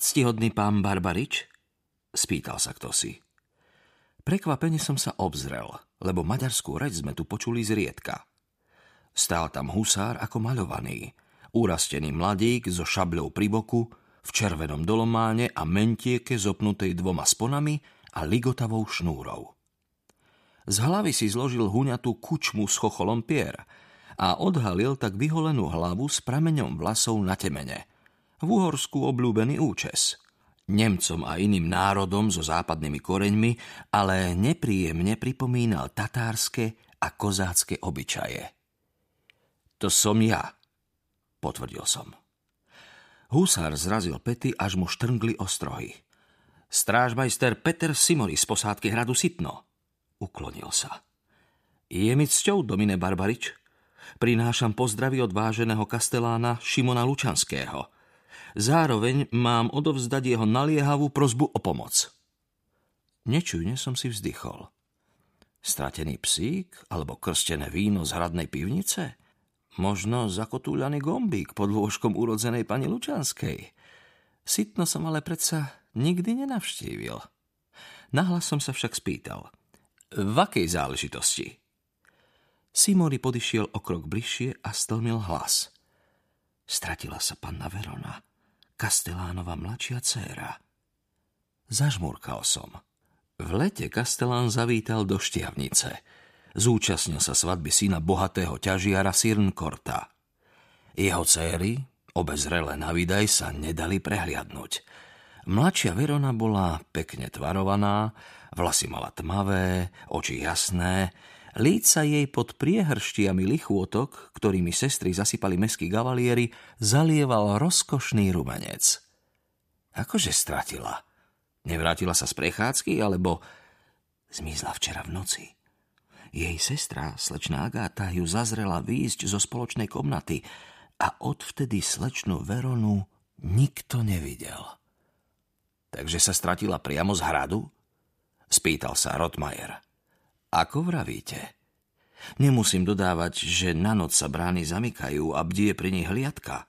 Ctihodný pán Barbarič? Spýtal sa kto si. Prekvapene som sa obzrel, lebo maďarskú reč sme tu počuli zriedka. Stál tam husár ako maľovaný, urastený mladík so šabľou pri boku, v červenom dolománe a mentieke zopnutej dvoma sponami a ligotavou šnúrou. Z hlavy si zložil huňatú kučmu s chocholom pier a odhalil tak vyholenú hlavu s prameňom vlasov na temene. V Uhorsku obľúbený účes – Nemcom a iným národom so západnými koreňmi, ale nepríjemne pripomínal tatárske a kozácké obyčaje. To som ja, potvrdil som. Husár zrazil pety, až mu štrngli ostrohy. Strážmajster Peter Simori z posádky hradu Sitno. Uklonil sa. Je mi cťou, Domine Barbarič. Prinášam pozdravy od váženého kastelána Šimona Lučanského – Zároveň mám odovzdať jeho naliehavú prozbu o pomoc. Nečujne som si vzdychol. Stratený psík alebo krstené víno z hradnej pivnice? Možno zakotúľaný gombík pod lôžkom urodzenej pani Lučanskej. Sitno som ale predsa nikdy nenavštívil. Nahlas som sa však spýtal. V akej záležitosti? Simori podišiel o krok bližšie a stlmil hlas. Stratila sa panna Verona. Kastelánova mladšia dcéra. Zažmurkal som. V lete Kastelán zavítal do Štiavnice. Zúčastnil sa svadby syna bohatého ťažiara Sirnkorta. Jeho céry, obezrele na výdaj, sa nedali prehliadnúť. Mladšia Verona bola pekne tvarovaná, vlasy mala tmavé, oči jasné, Líca jej pod priehrštiami lichôtok, ktorými sestry zasypali meskí gavalieri, zalieval rozkošný rumenec. Akože stratila? Nevrátila sa z prechádzky, alebo zmizla včera v noci? Jej sestra, slečná Agáta, ju zazrela výjsť zo spoločnej komnaty a odvtedy slečnú Veronu nikto nevidel. Takže sa stratila priamo z hradu? Spýtal sa Rotmajer. Ako vravíte? Nemusím dodávať, že na noc sa brány zamykajú a bdie pri nich hliadka.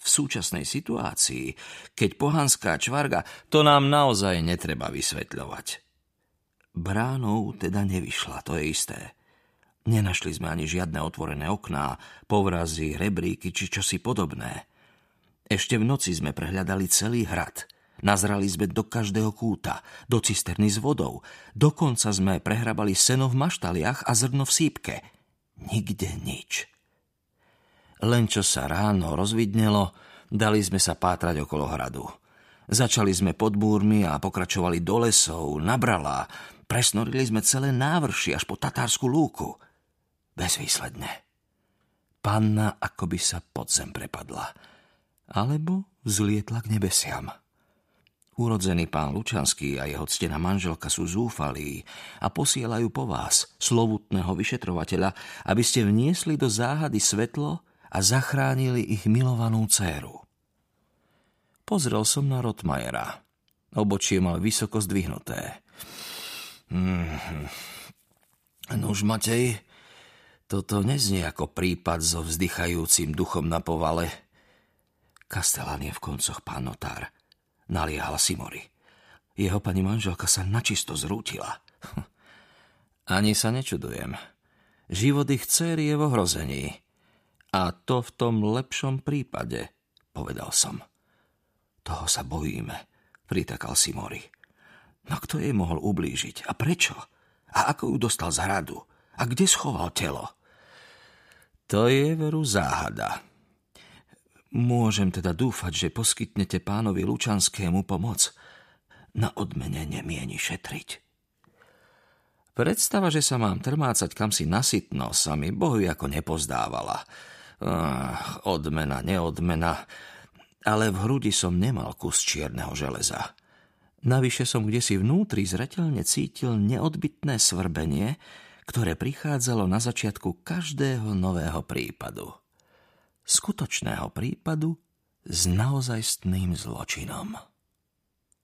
V súčasnej situácii, keď pohanská čvarga, to nám naozaj netreba vysvetľovať. Bránou teda nevyšla, to je isté. Nenašli sme ani žiadne otvorené okná, povrazy, rebríky či čosi podobné. Ešte v noci sme prehľadali celý hrad – Nazrali sme do každého kúta, do cisterny s vodou. Dokonca sme prehrabali seno v maštaliach a zrno v sípke. Nikde nič. Len čo sa ráno rozvidnelo, dali sme sa pátrať okolo hradu. Začali sme pod múrmi a pokračovali do lesov, na bralá. Presnorili sme celé návrši až po tatársku lúku. Bezvýsledne. Panna akoby sa pod zem prepadla. Alebo vzlietla k nebesiam. Urodzený pán Lučanský a jeho ctená manželka sú zúfalí a posielajú po vás, slovutného vyšetrovateľa, aby ste vniesli do záhady svetlo a zachránili ich milovanú dceru. Pozrel som na Rotmajera. Obočie mal vysoko zdvihnuté. Mm-hmm. Nuž, Matej, toto neznie ako prípad so vzdychajúcim duchom na povale. Kastelán je v koncoch, pán notár naliehal Simori. Jeho pani manželka sa načisto zrútila. Ani sa nečudujem. Život ich dcery je v ohrození. A to v tom lepšom prípade, povedal som. Toho sa bojíme, pritakal Simori. No kto jej mohol ublížiť? A prečo? A ako ju dostal z hradu? A kde schoval telo? To je veru záhada, Môžem teda dúfať, že poskytnete pánovi Lučanskému pomoc. Na odmene nemieni šetriť. Predstava, že sa mám trmácať kam si nasytno, sa mi bohu ako nepozdávala. Ach, odmena, neodmena, ale v hrudi som nemal kus čierneho železa. Navyše som kde si vnútri zretelne cítil neodbitné svrbenie, ktoré prichádzalo na začiatku každého nového prípadu skutočného prípadu s naozajstným zločinom.